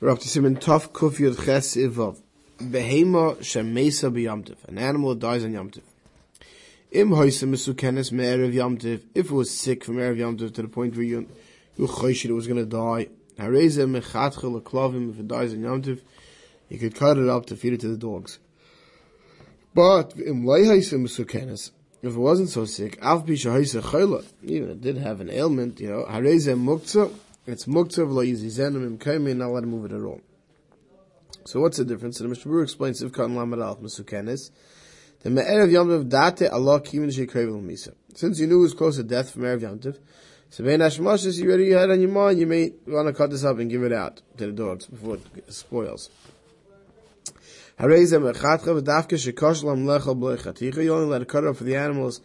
To Simon Tov Kuf Yud Ches Ivov. Behema Shemesa B'Yamtiv. An animal dies on Yamtiv. Im Hoysa Mesukenes Me'erev Yamtiv. If it was sick from Erev Yamtiv to the point where you, you it was going to die. Hareza Mechatchel Klavim. If it dies on Yamtiv, you could cut it up to feed it to the dogs. But Im Leihaisa Mesukenes. If it wasn't so sick, Alf Bisha Hoysa Chayla. Even it did have an ailment, you know. Hareza Muktzah. It's muktav lo yizizenim im kaimi, not let him move it at all. So what's the difference? So the Mishnah explains if kan lamad al masukenis. The me'erev yomtiv date Allah kimin shekrevel misa. Since you knew it was close to death from erev yomtiv, so bein hashmashis you already had on your mind, you may want to cut this up and give it out to the dogs before it spoils. You only let it cut up for the animals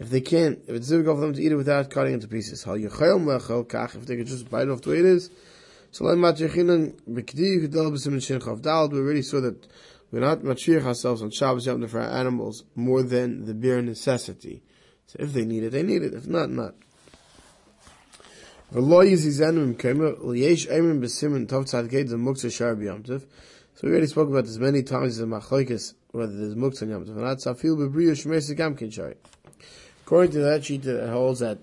if they can't, if it's difficult for them to eat it without cutting into pieces, how if they could just bite it off the way it is, so we already saw that we're not matriach ourselves on Shabbos Yom for our animals more than the bare necessity. So if they need it, they need it. If not, not. So we already spoke about this many times in Machlokes, whether there's muktzah and yom tov. And that's afil bebriya shmeis gam kin According to that that holds that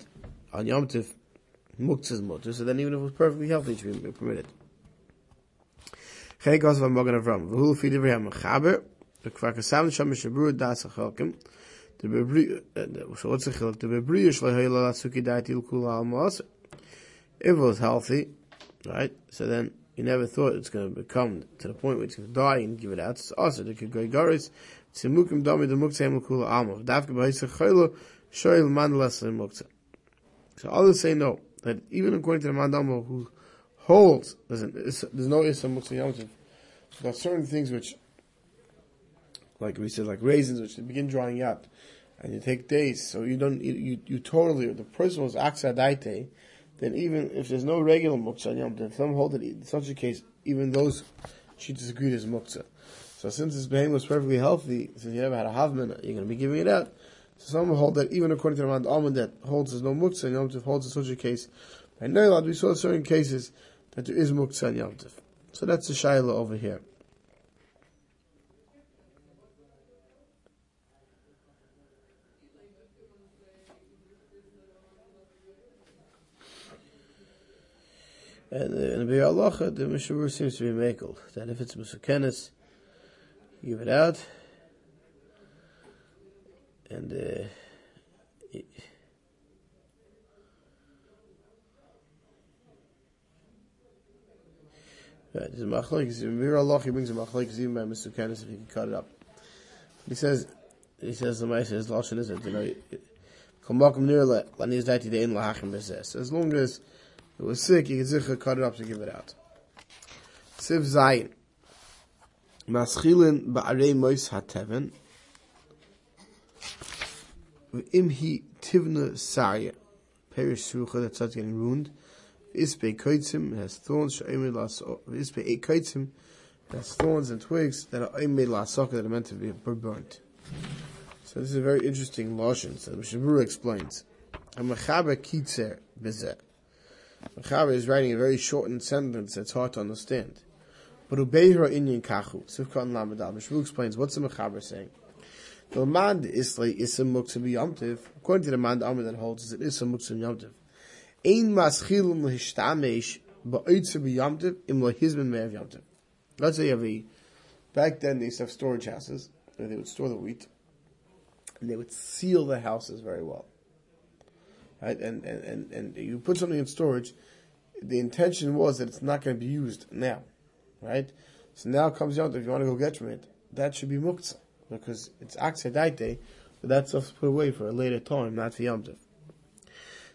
on Yom Tif, Muktzah is mutter, so then even if it was perfectly healthy, it should be permitted. Avram, Das uh, so what's the? The Yishlai Hayla if it was healthy, right, so then you never thought it's going to become to the point where it's going to die and give it out. It's also the Kigoy Tzimukim Dami the Muktzah L'Kula Almos, Chayla, Shoyl Mandalas Muktzah. So others say no, that even according to the Mandama who holds, there's, there's no Issa Muktzah Yom there are certain things which, like we said, like raisins, which begin drying out, and you take days, so you don't, you, you, you totally, the person was daite, then even if there's no regular muktzah yom, then some hold that in such a case, even those she disagreed as muktzah. So since this behemoth was perfectly healthy, since you never had a havman, you're going to be giving it out. So some hold that even according to the Rambam Almond that holds there's no muktzah and Yom Tov holds in such a case. By Neilad, we saw certain cases that there is muktzah and Yom Tov. So that's the shaila over here. And in the Be'er the Mishnah Berurah seems to be makel, that if it's Musakenis, give it out, and uh, Right, there's a machlokes. Mir Allah, he brings a machlokes even by Mr. Canis if he can cut it up. He says, he says the Ma'aseh, his lashon is it, you know, come back near le, lani is daiti dein lahachim bezes. As long as it was sick, you can zicha cut it up to give it out. Siv Zayin. Maschilin ba'arei mois hateven, im he tivna sarya, perish sucha that starts getting ruined. Ispe kaitzim er has thorns. She'emid lasok. Ispe eight kaitzim er has thorns and twigs that are emid lasok that are er, meant to be burnt. So this is a very interesting lashon. So Mishnah Berurah explains. A mechaber kitzer bezeh. Mechaber is writing a very shortened sentence that's hard to understand. But ubeira inyan kachu. Sivkan lamadal. Mishnah Berurah explains what's the mechaber saying. The Islay is a muktzah yomtiv. According to the Mand Amr that holds it is a muktzah yomtiv. Ein maschilum lehishtamesh ba'oitzer b'yomtiv im lehizman me'ev yomtiv. Let's say you have a, back then they used to have storage houses where they would store the wheat and they would seal the houses very well. Right? And, and, and, and you put something in storage, the intention was that it's not going to be used now. Right? So now comes Yom if you want to go get from it, that should be muktzah because it's Aksadaite, but that's stuff's put away for a later time, not for Yom Tov.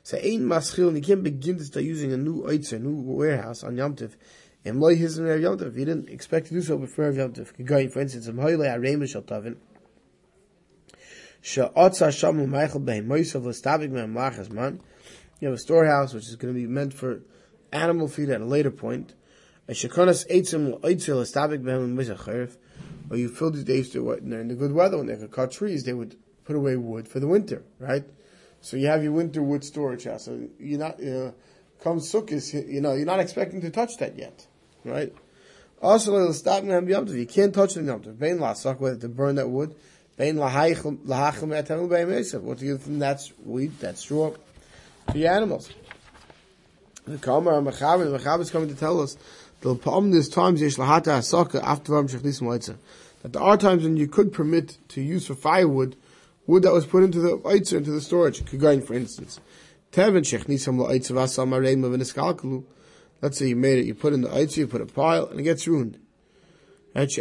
So ein maschil, and you can't begin to start using a new oitzer, a new warehouse on Yom Tov, and loy his in Yom Tov. You didn't expect to do so before Yom Tov. For instance, a hoyle arema shal tavin, she'otza shamu meichel behem moisav l'stabik mehem lachas man. You have a storehouse which is going to be meant for animal feed at a later point. A shekonas eitzim l'oitzer l'stabik behem moisav or you fill these days in the good weather when they could cut trees, they would put away wood for the winter, right? So you have your winter wood storage house. So you're not, you know, come Sukkot, you know, you're not expecting to touch that yet, right? Also, it'll stop on Yom. You can't touch the Yom Tov. Bein lasak, whether to burn that wood. Bein lahachim etamel bein mesav. What to give from that wheat, that straw, the animals. The Kamar Mechaber, the Mechaber is coming to tell us the times yesh lahata asaka after moitza. That there are times when you could permit to use for firewood wood that was put into the oitzer, into the storage. Kagain, for instance. Tevin of Let's say you made it, you put in the oitzer, you put a pile, and it gets ruined. Let's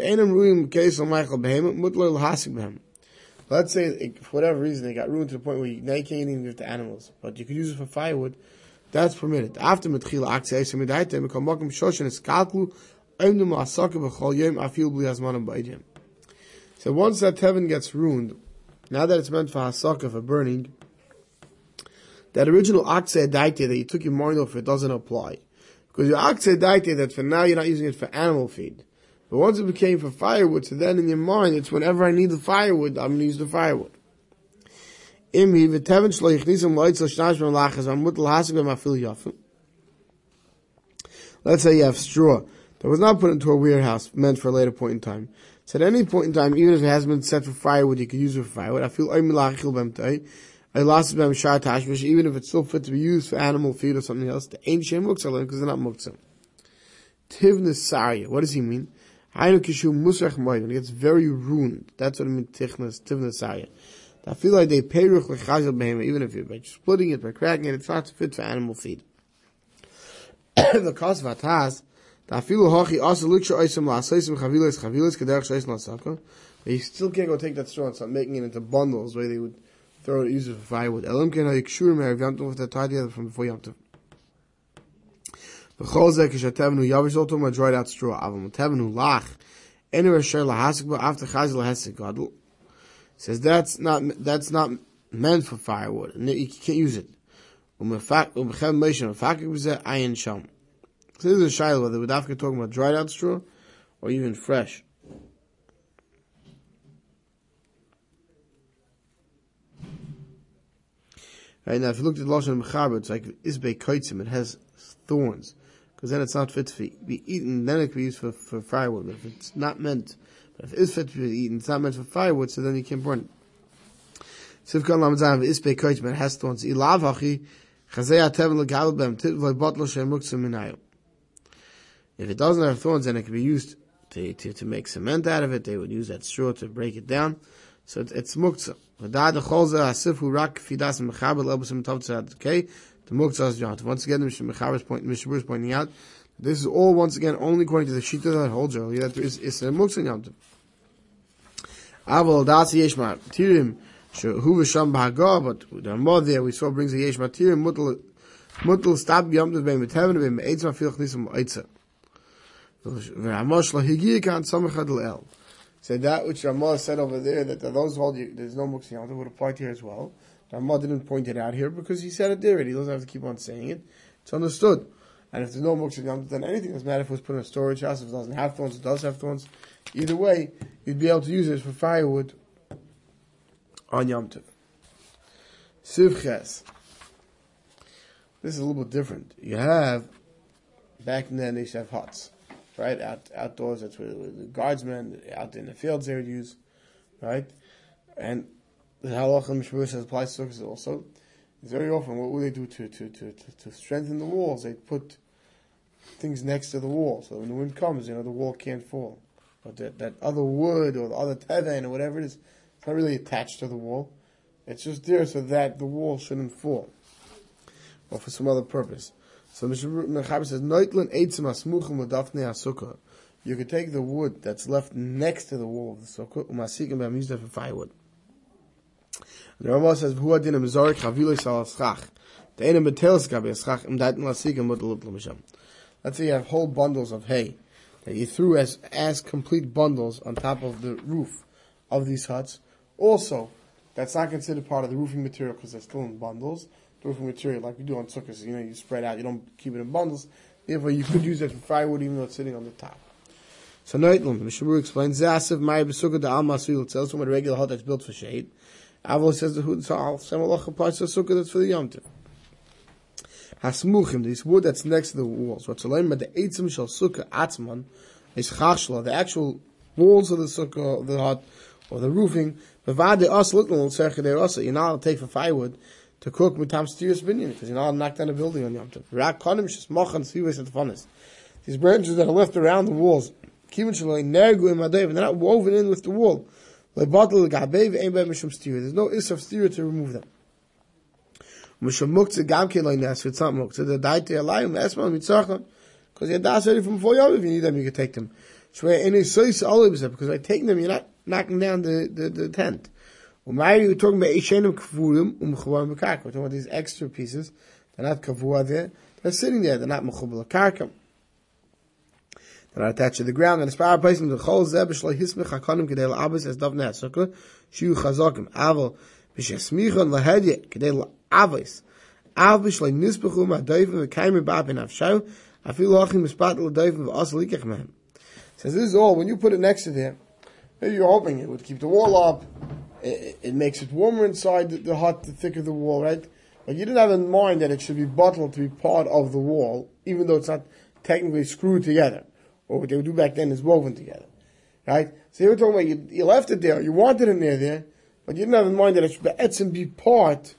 say, for whatever reason, it got ruined to the point where you, now you can't even give it to animals, but you could use it for firewood. That's permitted. After mitchila akse esim medaite, mekom mokim shoshen eskalklu, oimdim la'asaka b'chol yom afil bli hazmanam ba'idjem. So once that heaven gets ruined, now that it's meant for hasaka, for burning, that original akse daite that you took your money off, it doesn't apply. Because your akse daite that for now you're not using it for animal feed. But once it became for firewood, so then in your mind, it's whenever I need the firewood, I'm going to use the firewood. Let's say you have straw that was not put into a warehouse meant for a later point in time. So at any point in time, even if it has been set for firewood, you can use it for firewood. I feel oimilachil b'mtei. I lost it b'm shar tashmish, even if it's still fit to be used for animal feed or something else. The shem muksalim because they're not muksalim. Tivnis sarya. What does he mean? Hainu kishu musrach moed. It gets very ruined. That's what it means. Tivnis, tivnis sarya. I feel like they peruch lechazil behema, even if you're by splitting it, by cracking it, it's not fit for animal feed. the cost of atas, I feel hochi also luksha oisim la'asaisim chavilis chavilis kederach shaisim la'saka, but you still can't go take that straw and start making it into bundles where they would throw it, use it for firewood. Elam ken ha'yikshurim erev yamtov with tied together from before yamtov. V'chol zeh kishatevenu yavish otom a dried out straw, avam tevenu lach, enu asher lahasik ba after chazil lahesik gadol, says that's not that's not meant for firewood. And you can't use it. So this is a shiloh whether we're talking about dried out straw or even fresh. Right now, if you look at the Lashon Mechaber, it's like Isbe Kaitzim, it has thorns. Because then it's not fit to be eaten, then it can be used for, for firewood. But if it's not meant if it is fit to be eaten, it's not meant for firewood, so then you can't burn it. Koich ben ilav chazei legal bem botlo minayu. If it doesn't have thorns, then it can be used to, to, to make cement out of it. They would use that straw to break it down. So it, it's muktzah. Rak fidas okay? The muktzah is jant. Once again, the Mechaber's is pointing out, this is all once again only according to the shita that holds earlier that there is a muktzah yamtiv. Aval but the Ramah there we saw brings yesh stab yom tov beim teven beim eitz ma filch nisam eitzer. V'Ramah shlo higi kan. So that which Ramah said over there that those hold you, there's no muktzah yom would apply to here as well. Ramah didn't point it out here because he said it there and he doesn't have to keep on saying it. It's understood. And if there's no muktzah yom then anything doesn't matter if it was put in a storage house, if it doesn't have thorns, it does have thorns. Either way, you'd be able to use it for firewood on Yom Tov. Sivches. This is a little bit different. You have, back then they used to have huts, right? Out, outdoors, that's where the guardsmen, out in the fields they would use, right? And the halacha says applies to also. Very often, what would they do to, to, to, to, to strengthen the walls? They put things next to the wall, so when the wind comes, you know, the wall can't fall. But that, that other wood or the other teven or whatever it is, it's not really attached to the wall. It's just there so that the wall shouldn't fall. Or for some other purpose. So. Mechaber says, Neutlen eitzim asmuchim ladafne asukah. You could take the wood that's left next to the wall of the sukkah, umasikim that for firewood. And the Rambam says, V'hu adin am zorik chaviloi sal aschach. The einem betelis gabi aschach im daiten lasikim mutal misham. Let's say you have whole bundles of hay that you threw as, as complete bundles on top of the roof of these huts. Also, that's not considered part of the roofing material because they're still in bundles. The roofing material, like we do on sukkahs, you know, you spread out, you don't keep it in bundles. Therefore, you could use it for firewood even though it's sitting on the top. So Neutlam, the Mishnah Berurah explains, Zasav Maya Besukkah da Al Masul tells from a regular hut that's built for shade. Avol says the Hud Sa'al, Samalach applies sukkah that's for the Yom. Hasmuchim, this wood that's next to the walls. But the eitzim shall sukkah atzman, is chachshla, the actual walls of the sukkah, the hut, or the roofing. Bevade us little tzerchedei also. You're not allowed to take for firewood to cook with tam binyan because you're not allowed to knock down a building on Yom Tov. Rak konim shesmochan sivus at the funnest. These branches that are left around the walls, kivin shaloi nergu in madev, they're not woven in with the wall. There's no is of stira to remove them. Misham muktzah gam ken loy nes, it's not muktzah, the daite alayim, esman mitzachon, because you had das already from before Yom, if you need them, you can take them. Shway any sois olives, because by taking them, you're not knocking down the, the, the tent. Umay, we're talking about Ishenim Kvurim, Um Chavar Mekak. We're talking about these extra pieces. They're not Kavua there. They're sitting there. They're not Mechubal Karkam. They're not attached to the ground. And as far placing the Chol Zeh B'Shloi Hismech HaKonim L'Hedye, Kedei L'Abbas, Av B'Shloi Nisbechu Ma'Doivim V'Kaim Ba'B Ben Avshau, Afilu Achim Mispat L'Doivim V'As Likech Mehem. Says this is all, when you put it next to there, maybe you're hoping it would keep the wall up, it, it makes it warmer inside the, the hut, the thicker the wall, right? But you didn't have in mind that it should be bottled to be part of the wall, even though it's not technically screwed together. Or what they would do back then is woven together. Right? So you were talking about you, you left it there, you wanted it near there, but you didn't have in mind that it should be, be part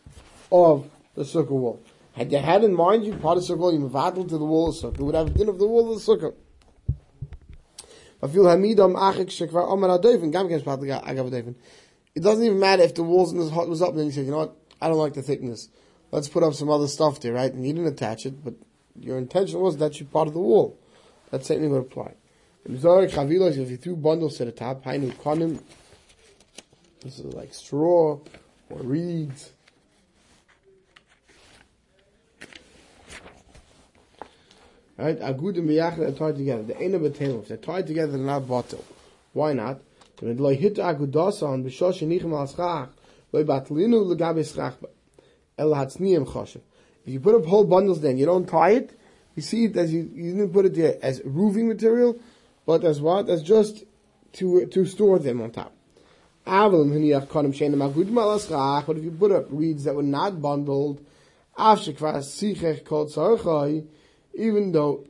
of the sukkah wall. Had you had in mind you part of sukkah, you move to the wall of sukkah, you would have din of the wall of the sukkah. it doesn't even matter if the walls in this hut was up, then you say, you know what, I don't like the thickness. Let's put up some other stuff there, right? And you didn't attach it, but your intention was that be part of the wall. That thing would apply. If you threw bundles to the top, this is like straw or reeds. Right? Agud and Miyachid are tied together. The of If they're tied together, they're not bottle. Why not? Hit nichem al schach, batlinu schach, el choshev. If you put up whole bundles then, you don't tie it, you see it as you, you didn't put it there as roofing material, but as what? As just to, to store them on top. But if you put up reeds that were not bundled, even though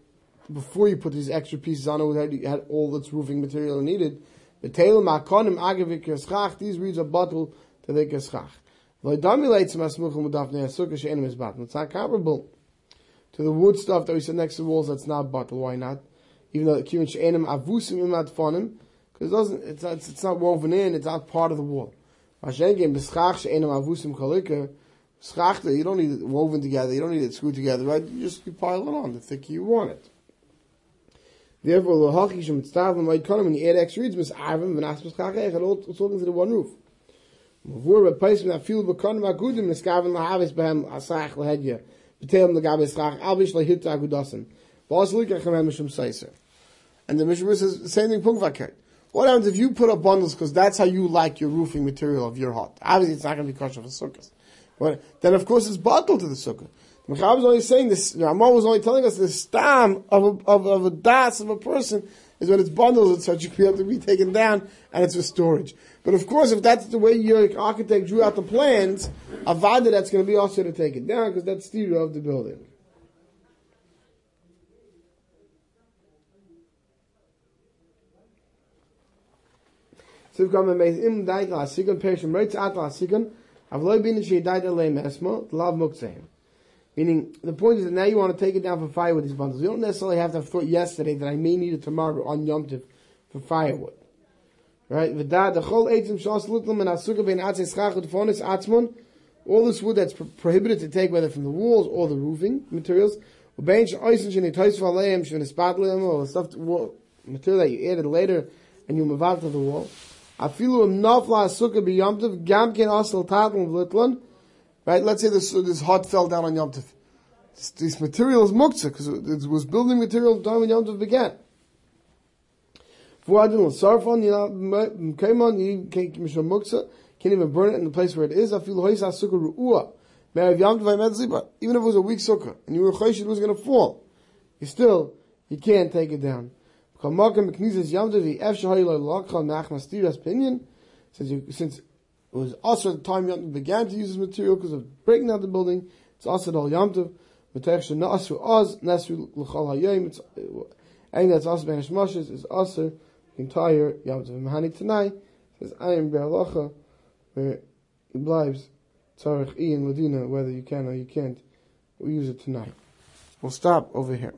before you put these extra pieces on it, you had all its roofing material needed, the tail makonim agavik yaschach, these reeds are bottled to the bottled. It's not comparable to the wood stuff that we said next to the walls that's not bottled. Why not? Even though kivin she'enim avusim imad fonim, because it doesn't, it's not, it's not woven in, it's not part of the wall. Mashengim, b'schach she'enim avusim kolika, schach, you don't need it woven together, you don't need it screwed together, right? You just you pile it on the thicker you want it. Therefore, lo hachi shem tzavim like konim when you add extra reeds, mis arvim v'nas miskach all talking to the one roof. Mavur b'pais min afil b'konim agudim niskavim lahavis behem asach lahedya b'teim l'gabe schach alvish lahit agudasim v'as likach hamem mishum seiser. And the Mishnah says the same thing punkvaket. What happens if you put up bundles because that's how you like your roofing material of your hut? Obviously, it's not going to be kosher for sukkahs. But then, of course, it's bottled to the sukkah. Mechab is only saying this, Ramah was only telling us the stam of a, of, of a das of a person is when it's bundled and such, you can be able to be taken down and it's for storage. But of course, if that's the way your architect drew out the plans, avada that's going to be also to take it down because that's the of the building. So we've got im dait la sigun perishim at la sigun Meaning, the point is that now you want to take it down for firewood, these bundles. You don't necessarily have to have thought yesterday that I may need it tomorrow on Yom Tiv for firewood. Right? All this wood that's prohibited to take, whether from the walls or the roofing materials, or stuff, material that you added later and you move out to the wall. Right? Let's say this, this hut fell down on Yom Tov. This, this material is muktzah, because it was building material the time when Yom Tov began. Fuadin sarfon, you know, came on, you can't muktzah, can't even burn it in the place where it is. I feel hoisa sukkah ru'ua. Even if it was a weak sukkah, and you were chosh, it was going to fall. You still, you can't take it down. Since since it was also at the time Yom began to use this material because of breaking down the building. It's also al Yom Tov. And that's also Ben Moshes is also entire Yom Mahani tonight says I am Be'alacha where it blives Tzarech Ian Ladina whether you can or you can't. We use it tonight. We'll stop over here.